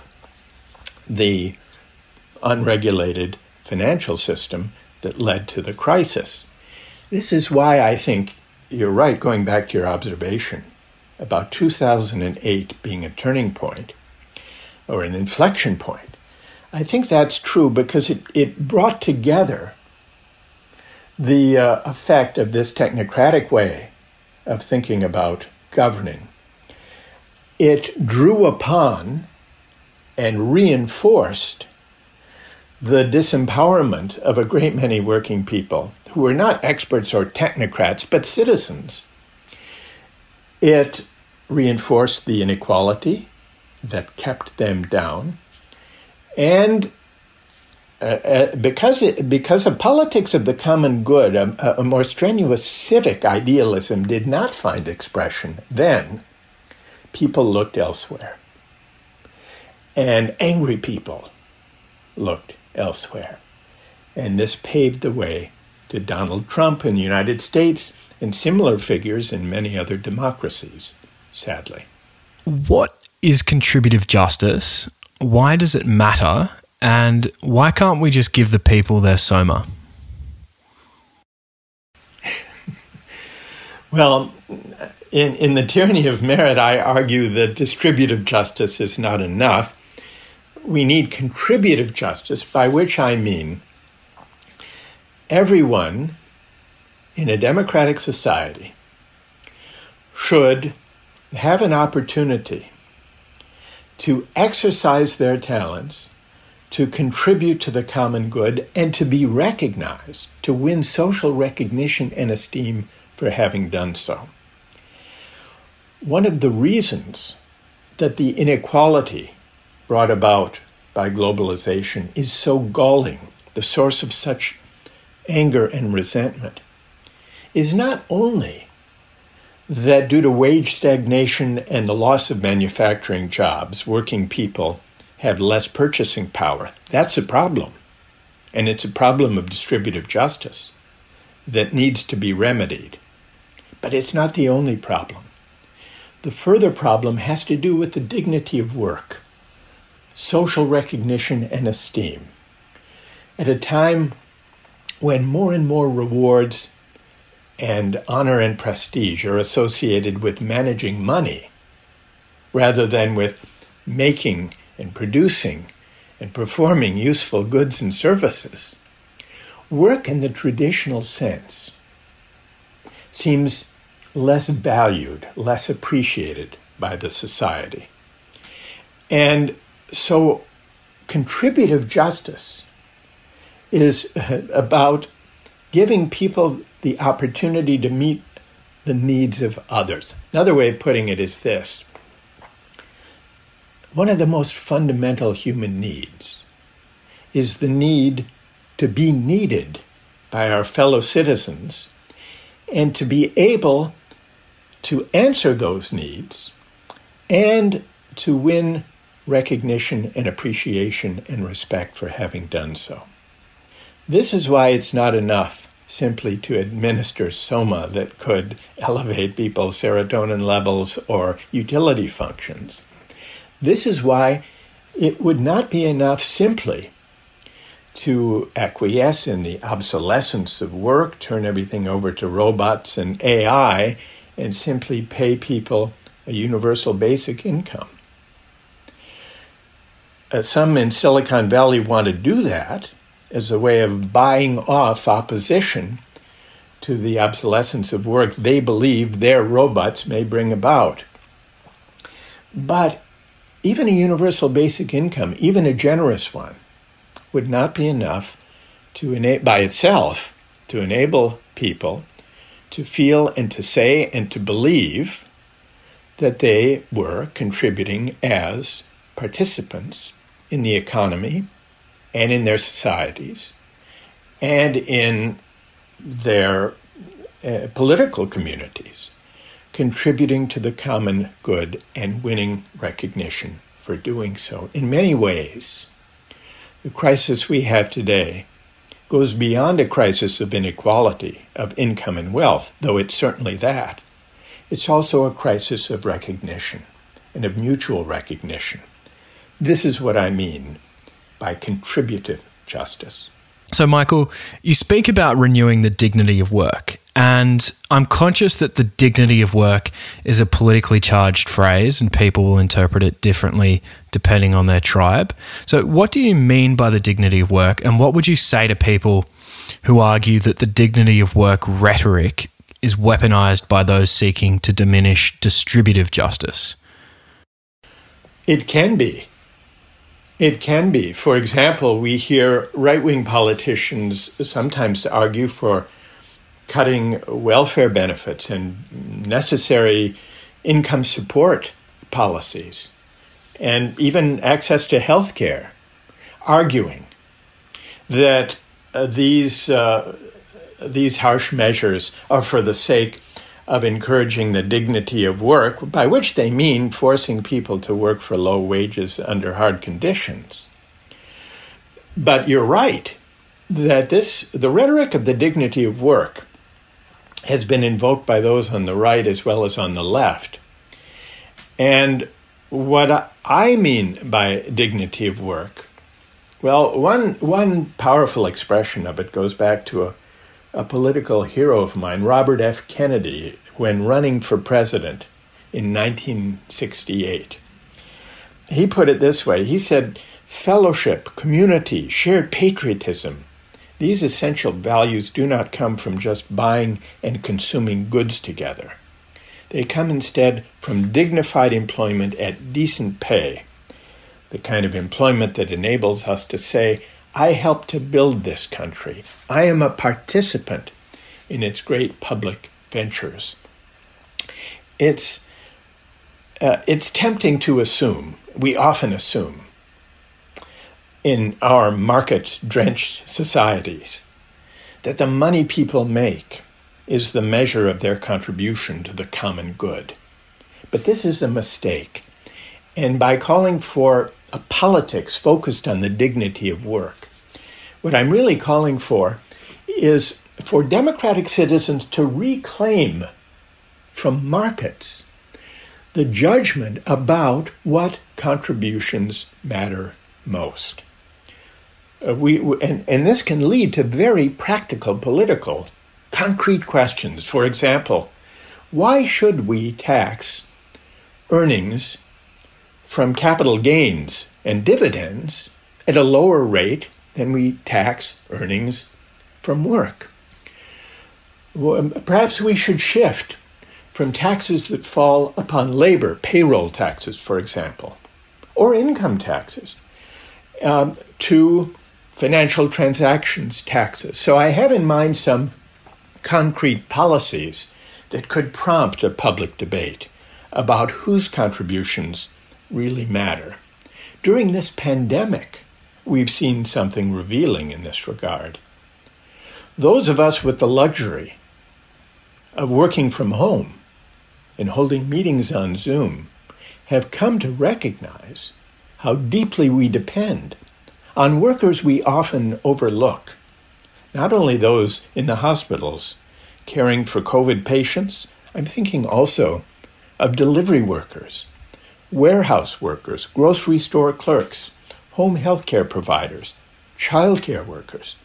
the unregulated financial system that led to the crisis. This is why I think you're right, going back to your observation about 2008 being a turning point or an inflection point. I think that's true because it, it brought together the uh, effect of this technocratic way of thinking about governing. It drew upon and reinforced the disempowerment of a great many working people who were not experts or technocrats, but citizens it reinforced the inequality that kept them down. And uh, uh, because, it, because of politics of the common good, a, a more strenuous civic idealism did not find expression then. People looked elsewhere. And angry people looked elsewhere. And this paved the way to Donald Trump in the United States and similar figures in many other democracies, sadly. What is contributive justice? Why does it matter? And why can't we just give the people their soma? well, in, in The Tyranny of Merit, I argue that distributive justice is not enough. We need contributive justice, by which I mean everyone in a democratic society should have an opportunity to exercise their talents, to contribute to the common good, and to be recognized, to win social recognition and esteem for having done so. One of the reasons that the inequality brought about by globalization is so galling, the source of such anger and resentment, is not only that due to wage stagnation and the loss of manufacturing jobs, working people have less purchasing power. That's a problem. And it's a problem of distributive justice that needs to be remedied. But it's not the only problem. The further problem has to do with the dignity of work, social recognition, and esteem. At a time when more and more rewards and honor and prestige are associated with managing money rather than with making and producing and performing useful goods and services. Work in the traditional sense seems less valued, less appreciated by the society. And so contributive justice is uh, about giving people the opportunity to meet the needs of others. Another way of putting it is this one of the most fundamental human needs is the need to be needed by our fellow citizens and to be able to answer those needs and to win recognition and appreciation and respect for having done so. This is why it's not enough simply to administer soma that could elevate people's serotonin levels or utility functions. This is why it would not be enough simply to acquiesce in the obsolescence of work, turn everything over to robots and AI, and simply pay people a universal basic income. Uh, some in Silicon Valley want to do that, as a way of buying off opposition to the obsolescence of work they believe their robots may bring about. But even a universal basic income, even a generous one, would not be enough to ena- by itself to enable people to feel and to say and to believe that they were contributing as participants in the economy and in their societies and in their uh, political communities, contributing to the common good and winning recognition for doing so. In many ways, the crisis we have today goes beyond a crisis of inequality of income and wealth, though it's certainly that. It's also a crisis of recognition and of mutual recognition. This is what I mean by contributive justice. So, Michael, you speak about renewing the dignity of work, and I'm conscious that the dignity of work is a politically charged phrase, and people will interpret it differently depending on their tribe. So, what do you mean by the dignity of work, and what would you say to people who argue that the dignity of work rhetoric is weaponized by those seeking to diminish distributive justice? It can be. It can be. For example, we hear right wing politicians sometimes argue for cutting welfare benefits and necessary income support policies, and even access to health care, arguing that uh, these, uh, these harsh measures are for the sake of encouraging the dignity of work, by which they mean forcing people to work for low wages under hard conditions. But you're right that this the rhetoric of the dignity of work has been invoked by those on the right as well as on the left. And what I mean by dignity of work, well, one one powerful expression of it goes back to a a political hero of mine, Robert F. Kennedy, when running for president in 1968. He put it this way he said, Fellowship, community, shared patriotism, these essential values do not come from just buying and consuming goods together. They come instead from dignified employment at decent pay, the kind of employment that enables us to say, I helped to build this country. I am a participant in its great public ventures. It's, uh, it's tempting to assume, we often assume, in our market drenched societies, that the money people make is the measure of their contribution to the common good. But this is a mistake. And by calling for a politics focused on the dignity of work, what I'm really calling for is for democratic citizens to reclaim from markets the judgment about what contributions matter most. Uh, we, and, and this can lead to very practical political, concrete questions. For example, why should we tax earnings from capital gains and dividends at a lower rate than we tax earnings from work? Well, perhaps we should shift from taxes that fall upon labor, payroll taxes, for example, or income taxes, um, to financial transactions taxes. So I have in mind some concrete policies that could prompt a public debate about whose contributions really matter. During this pandemic, we've seen something revealing in this regard. Those of us with the luxury of working from home and holding meetings on Zoom have come to recognize how deeply we depend on workers we often overlook, not only those in the hospitals caring for COVID patients, I'm thinking also of delivery workers, warehouse workers, grocery store clerks, home healthcare providers, childcare workers.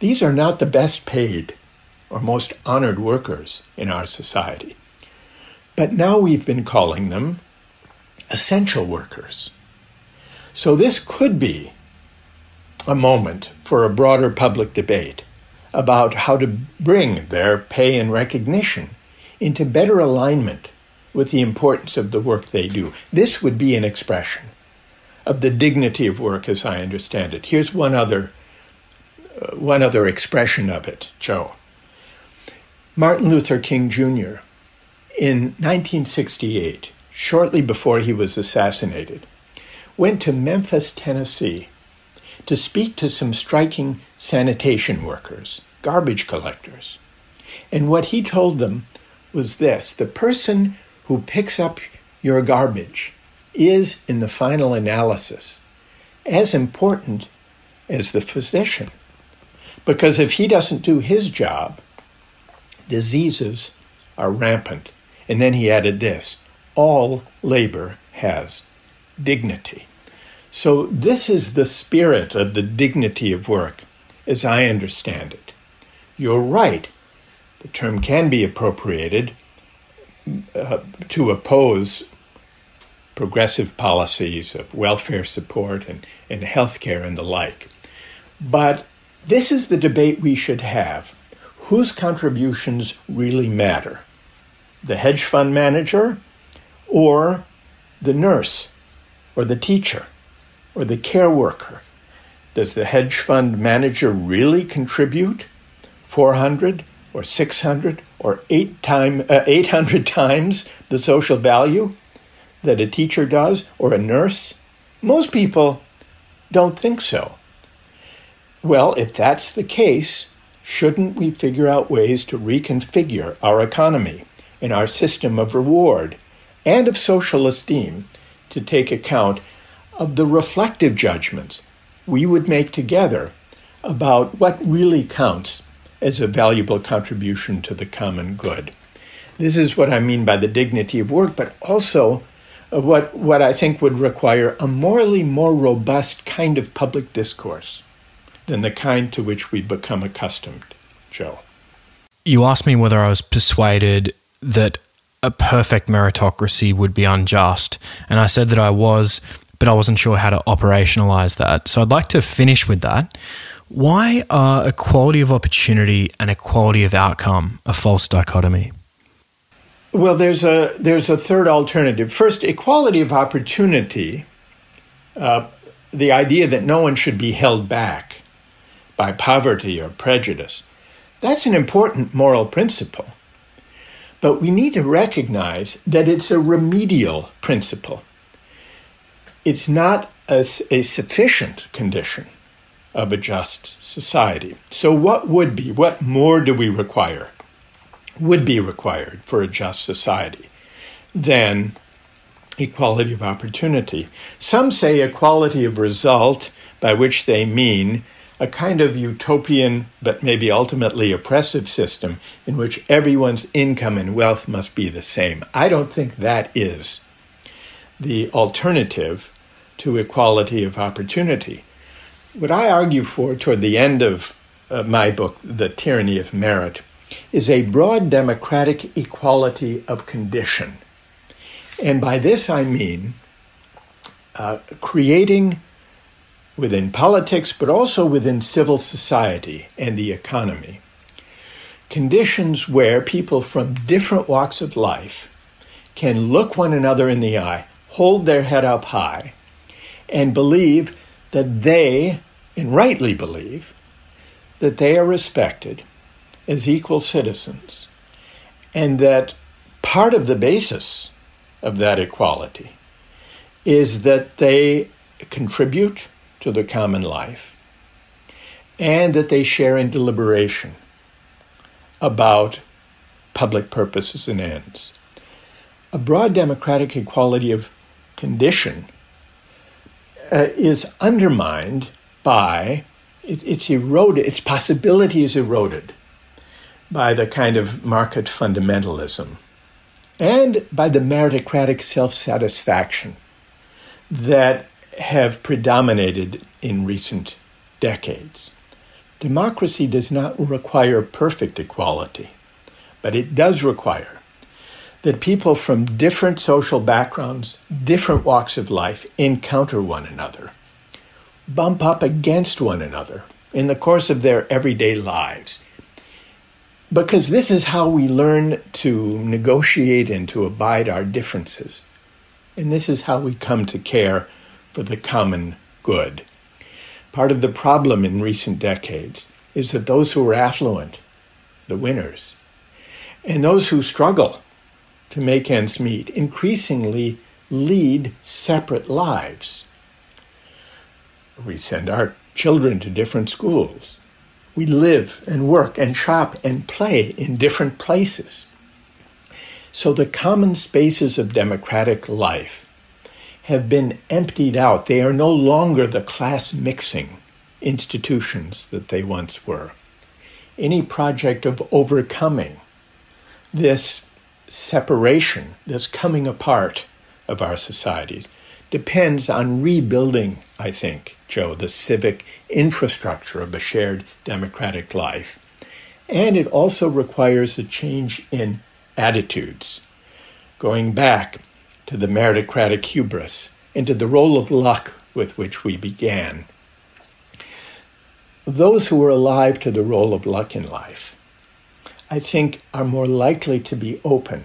These are not the best paid or most honored workers in our society. But now we've been calling them essential workers. So this could be a moment for a broader public debate about how to bring their pay and recognition into better alignment with the importance of the work they do. This would be an expression of the dignity of work as I understand it. Here's one other uh, one other expression of it, Joe. Martin Luther King Jr in 1968, shortly before he was assassinated, went to Memphis, Tennessee, to speak to some striking sanitation workers, garbage collectors. And what he told them was this the person who picks up your garbage is, in the final analysis, as important as the physician. Because if he doesn't do his job, diseases are rampant and then he added this all labor has dignity. So, this is the spirit of the dignity of work, as I understand it. You're right. The term can be appropriated uh, to oppose progressive policies of welfare support and, and health care and the like. But this is the debate we should have. Whose contributions really matter? the hedge fund manager or the nurse or the teacher or the care worker? Does the hedge fund manager really contribute 400 or 600 or 8 time, uh, 800 times the social value that a teacher does or a nurse? Most people don't think so. Well, if that's the case, shouldn't we figure out ways to reconfigure our economy? in our system of reward and of social esteem to take account of the reflective judgments we would make together about what really counts as a valuable contribution to the common good. This is what I mean by the dignity of work, but also what, what I think would require a morally more robust kind of public discourse than the kind to which we've become accustomed, Joe. You asked me whether I was persuaded that a perfect meritocracy would be unjust. And I said that I was, but I wasn't sure how to operationalize that. So I'd like to finish with that. Why are equality of opportunity and equality of outcome a false dichotomy? Well, there's a there's a third alternative. First, equality of opportunity, uh, the idea that no one should be held back by poverty or prejudice, that's an important moral principle. But we need to recognize that it's a remedial principle. It's not a, a sufficient condition of a just society. So, what would be? What more do we require? would be required for a just society than equality of opportunity. Some say equality of result, by which they mean a kind of utopian but maybe ultimately oppressive system in which everyone's income and wealth must be the same. I don't think that is the alternative to equality of opportunity. What I argue for toward the end of uh, my book, The Tyranny of Merit, is a broad democratic equality of condition. And by this I mean uh, creating within politics, but also within civil society and the economy, conditions where people from different walks of life can look one another in the eye, hold their head up high, and believe that they, and rightly believe, that they are respected as equal citizens, and that part of the basis of that equality is that they contribute to the common life and that they share in deliberation about public purposes and ends. A broad democratic equality of condition uh, is undermined by it, it's eroded, its possibility is eroded by the kind of market fundamentalism and by the meritocratic self satisfaction that have predominated in recent decades. Democracy does not require perfect equality, but it does require that people from different social backgrounds, different walks of life encounter one another, bump up against one another in the course of their everyday lives. Because this is how we learn to negotiate and to abide our differences. And this is how we come to care for the common good. Part of the problem in recent decades is that those who are affluent, the winners, and those who struggle to make ends meet increasingly lead separate lives. We send our children to different schools. We live and work and shop and play in different places. So the common spaces of democratic life have been emptied out. They are no longer the class mixing institutions that they once were. Any project of overcoming this separation, this coming apart of our societies, depends on rebuilding, I think, Joe, the civic infrastructure of a shared democratic life. And it also requires a change in attitudes. Going back to the meritocratic hubris, and to the role of luck with which we began. Those who are alive to the role of luck in life, I think, are more likely to be open,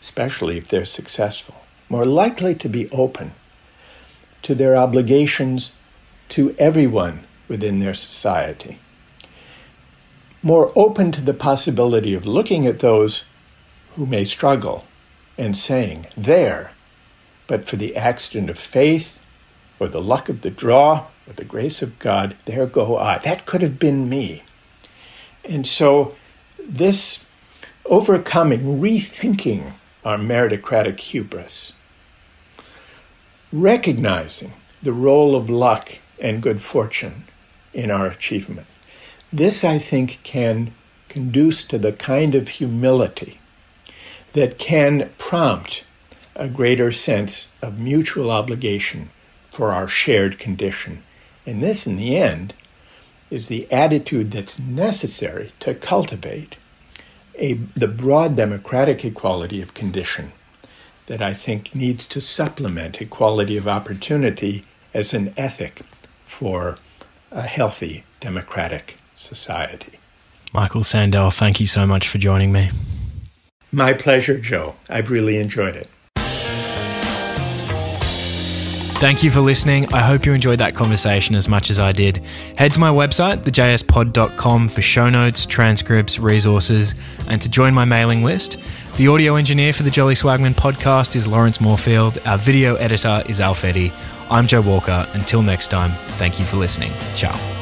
especially if they're successful, more likely to be open to their obligations to everyone within their society, more open to the possibility of looking at those who may struggle and saying, There, but for the accident of faith or the luck of the draw or the grace of God, there go I. That could have been me. And so, this overcoming, rethinking our meritocratic hubris, recognizing the role of luck and good fortune in our achievement, this, I think, can conduce to the kind of humility that can prompt a greater sense of mutual obligation for our shared condition. And this, in the end, is the attitude that's necessary to cultivate a, the broad democratic equality of condition that I think needs to supplement equality of opportunity as an ethic for a healthy democratic society. Michael Sandel, thank you so much for joining me. My pleasure, Joe. I've really enjoyed it. Thank you for listening. I hope you enjoyed that conversation as much as I did. Head to my website, thejspod.com, for show notes, transcripts, resources, and to join my mailing list. The audio engineer for the Jolly Swagman podcast is Lawrence Moorfield. Our video editor is Alfetti. I'm Joe Walker. Until next time, thank you for listening. Ciao.